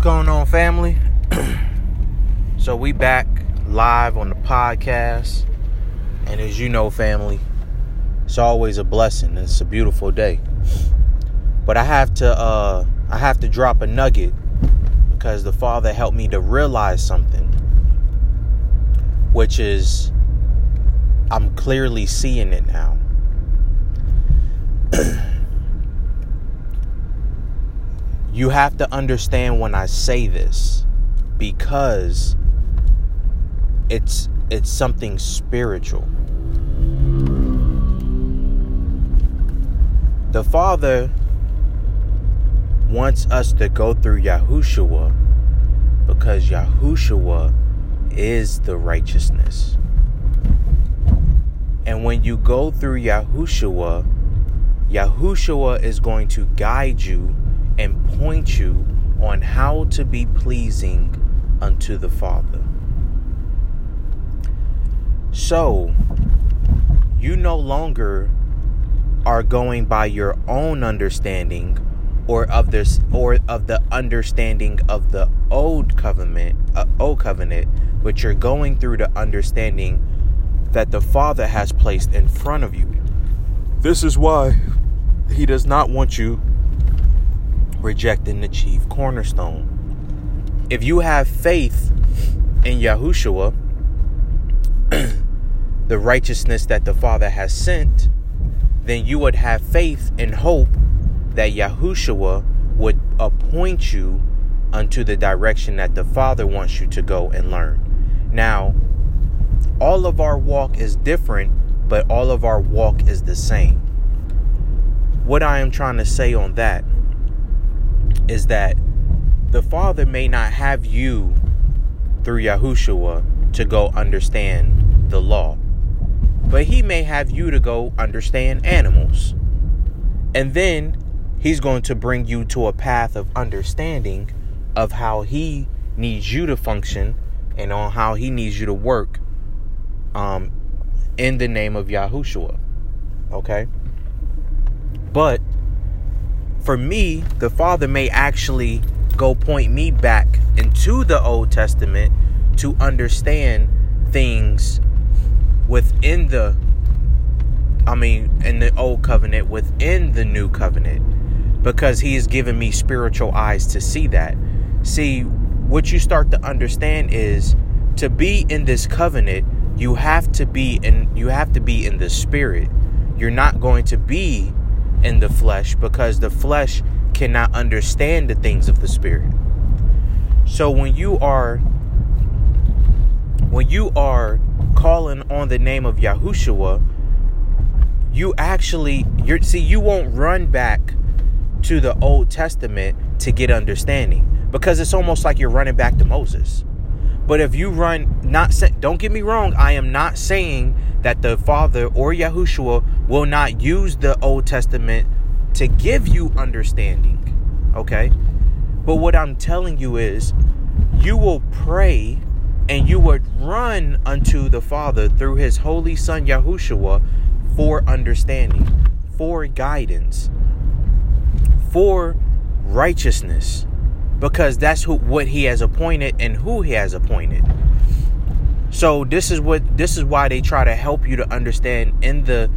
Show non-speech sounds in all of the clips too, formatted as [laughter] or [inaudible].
What's going on, family? [clears throat] so we back live on the podcast, and as you know, family, it's always a blessing. It's a beautiful day, but I have to, uh, I have to drop a nugget because the Father helped me to realize something, which is I'm clearly seeing it now. [clears throat] you have to understand when I say this because it's it's something spiritual. The Father wants us to go through Yahushua because Yahushua is the righteousness. And when you go through Yahushua, Yahushua is going to guide you and point you on how to be pleasing unto the Father. So, you no longer are going by your own understanding or of this or of the understanding of the old covenant uh, old covenant but you're going through the understanding that the father has placed in front of you this is why he does not want you rejecting the chief cornerstone if you have faith in Yahushua [clears throat] the righteousness that the father has sent then you would have faith and hope that Yahushua would appoint you unto the direction that the Father wants you to go and learn. Now, all of our walk is different, but all of our walk is the same. What I am trying to say on that is that the Father may not have you through Yahushua to go understand the law but he may have you to go understand animals. And then he's going to bring you to a path of understanding of how he needs you to function and on how he needs you to work um, in the name of Yahushua. Okay? But for me, the Father may actually go point me back into the Old Testament to understand things within the I mean in the old covenant within the new covenant because he has given me spiritual eyes to see that. See, what you start to understand is to be in this covenant, you have to be in you have to be in the spirit. You're not going to be in the flesh because the flesh cannot understand the things of the spirit. So when you are when you are calling on the name of Yahushua, you actually you're see you won't run back to the Old Testament to get understanding because it's almost like you're running back to Moses. But if you run not say, don't get me wrong, I am not saying that the Father or Yahushua will not use the Old Testament to give you understanding. Okay? But what I'm telling you is you will pray and you would run unto the Father through his holy Son Yahushua for understanding, for guidance, for righteousness, because that's who what he has appointed and who he has appointed. So this is what this is why they try to help you to understand in the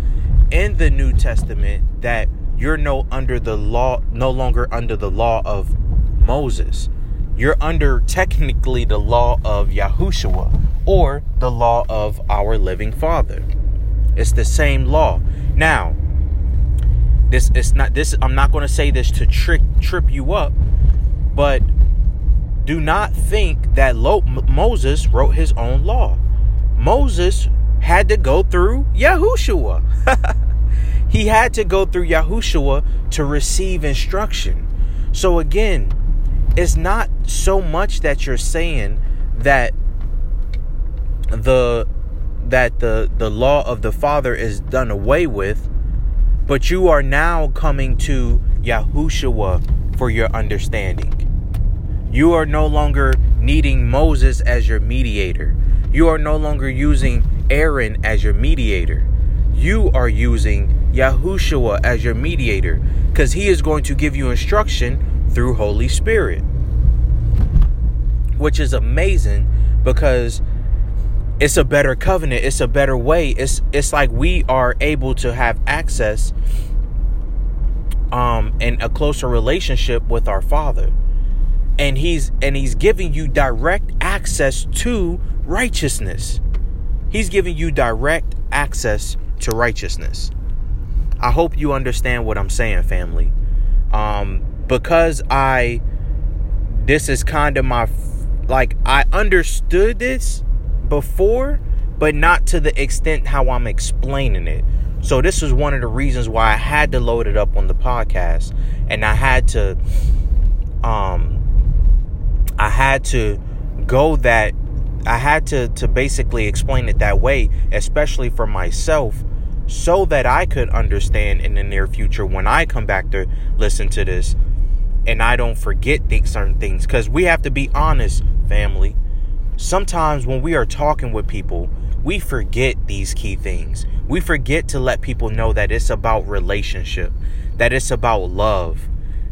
in the New Testament that you're no under the law no longer under the law of Moses you're under technically the law of Yahushua or the law of our living Father. It's the same law. Now, this is not this I'm not going to say this to trick trip you up, but do not think that Lo- Moses wrote his own law. Moses had to go through Yahushua. [laughs] he had to go through Yahushua to receive instruction. So again, it's not so much that you're saying that the that the the law of the father is done away with but you are now coming to Yahushua for your understanding you are no longer needing Moses as your mediator. You are no longer using Aaron as your mediator. You are using Yahushua as your mediator because he is going to give you instruction through Holy Spirit. Which is amazing because it's a better covenant it's a better way. It's it's like we are able to have access um and a closer relationship with our father and he's and he's giving you direct access to righteousness. He's giving you direct access to righteousness. I hope you understand what i'm saying family. Um because i this is kind of my like i understood this before, but not to the extent how I'm explaining it. So this was one of the reasons why I had to load it up on the podcast and I had to um had to go that I had to to basically explain it that way, especially for myself so that I could understand in the near future when I come back to listen to this and I don't forget certain things cuz we have to be honest, family sometimes when we are talking with people, we forget these key things. We forget to let people know that it's about relationship, that it's about love,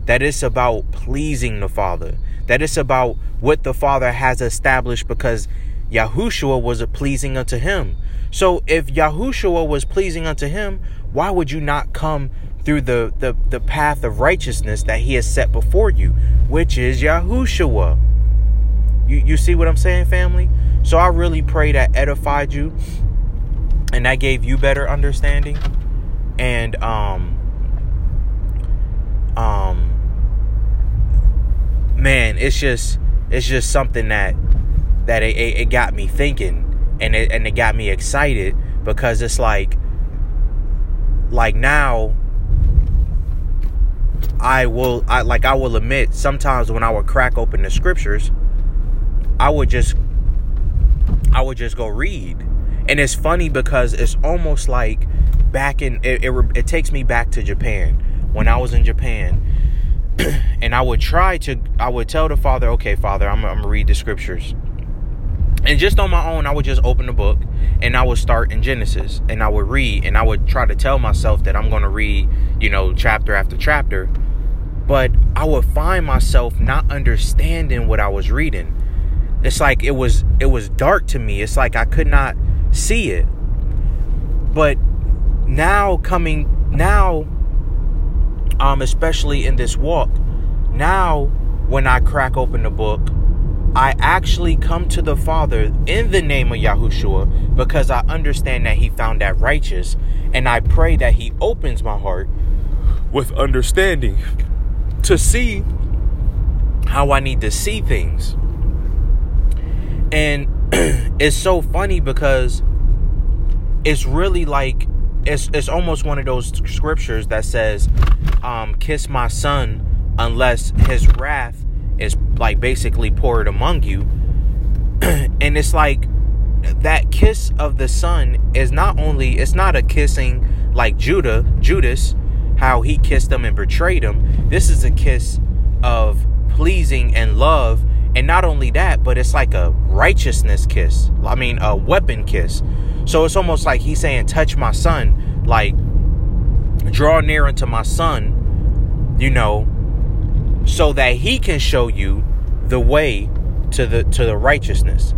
that it's about pleasing the Father, that it's about what the Father has established because Yahushua was a pleasing unto him. So if Yahushua was pleasing unto him, why would you not come through the, the, the path of righteousness that he has set before you, which is Yahushua? You you see what I'm saying, family? So I really pray that edified you and that gave you better understanding. And um man, it's just it's just something that that it, it, it got me thinking and it and it got me excited because it's like like now I will I like I will admit sometimes when I would crack open the scriptures I would just I would just go read. And it's funny because it's almost like back in it, it, it takes me back to Japan when I was in Japan. [clears throat] and I would try to I would tell the father, "Okay, father, I'm I'm going to read the scriptures." And just on my own, I would just open the book and I would start in Genesis and I would read and I would try to tell myself that I'm going to read, you know, chapter after chapter. But I would find myself not understanding what I was reading it's like it was it was dark to me it's like i could not see it but now coming now um especially in this walk. Now when i crack open the book i actually come to the father in the name of yahushua because i understand that he found that righteous and i pray that he opens my heart with understanding to see how i need to see things. And [clears throat] it's so funny because it's really like it's it's almost one of those scriptures that says, um, "Kiss my son, unless his wrath is like basically poured among you." [clears throat] and it's like that kiss of the son is not only it's not a kissing like Judah Judas how he kissed him and betrayed him. This is a kiss of pleasing and love and not only that, but it's like a righteousness kiss. I mean, a weapon kiss. So it's almost like he's saying, touch my son. Like, draw near unto my son, you know, so that he can show you the way to the to the righteousness.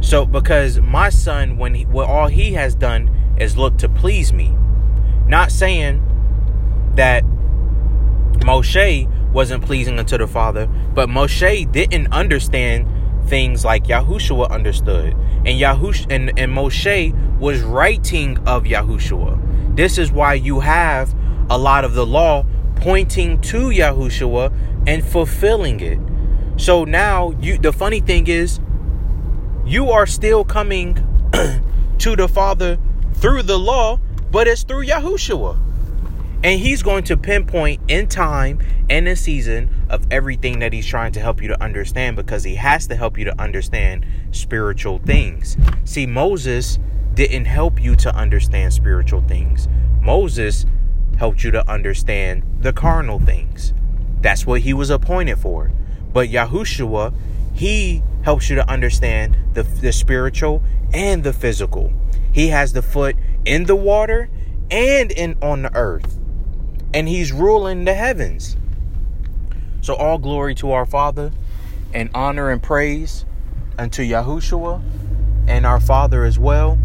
So because my son, when he, well, all he has done is look to please me, not saying that Moshe wasn't pleasing unto the Father, but Moshe didn't understand things like Yahushua understood. And Yahush and, and Moshe was writing of Yahushua. This is why you have a lot of the law pointing to Yahushua and fulfilling it. So now you the funny thing is you are still coming [clears throat] to the Father through the law, but it's through Yahushua. And he's going to pinpoint in time and in season of everything that he's trying to help you to understand because he has to help you to understand spiritual things. See, Moses didn't help you to understand spiritual things. Moses helped you to understand the carnal things. That's what he was appointed for. But Yahushua, he helps you to understand the, the spiritual and the physical. He has the foot in the water and in on the earth and he's ruling the heavens. So all glory to our Father and honor and praise unto Yahushua and our Father as well.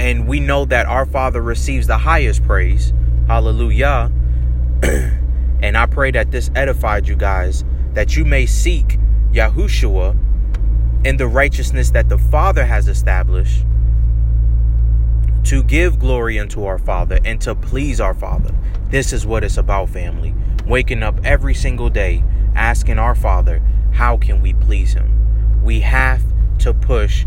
And we know that our Father receives the highest praise. Hallelujah. [clears throat] and I pray that this edified you guys, that you may seek Yahushua in the righteousness that the Father has established to give glory unto our Father and to please our Father. This is what it's about, family. Waking up every single day asking our Father, how can we please Him? We have to push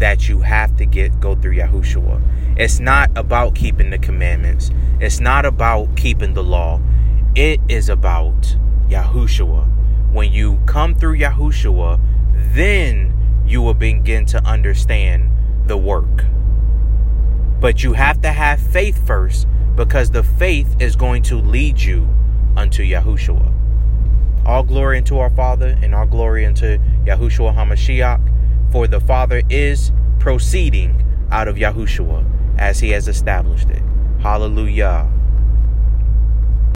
that you have to get go through Yahushua. It's not about keeping the commandments. It's not about keeping the law. It is about Yahushua. When you come through Yahushua, then you will begin to understand the work. But you have to have faith first because the faith is going to lead you unto Yahushua. All glory unto our Father and all glory unto Yahushua HaMashiach, for the Father is proceeding out of Yahushua as he has established it. Hallelujah.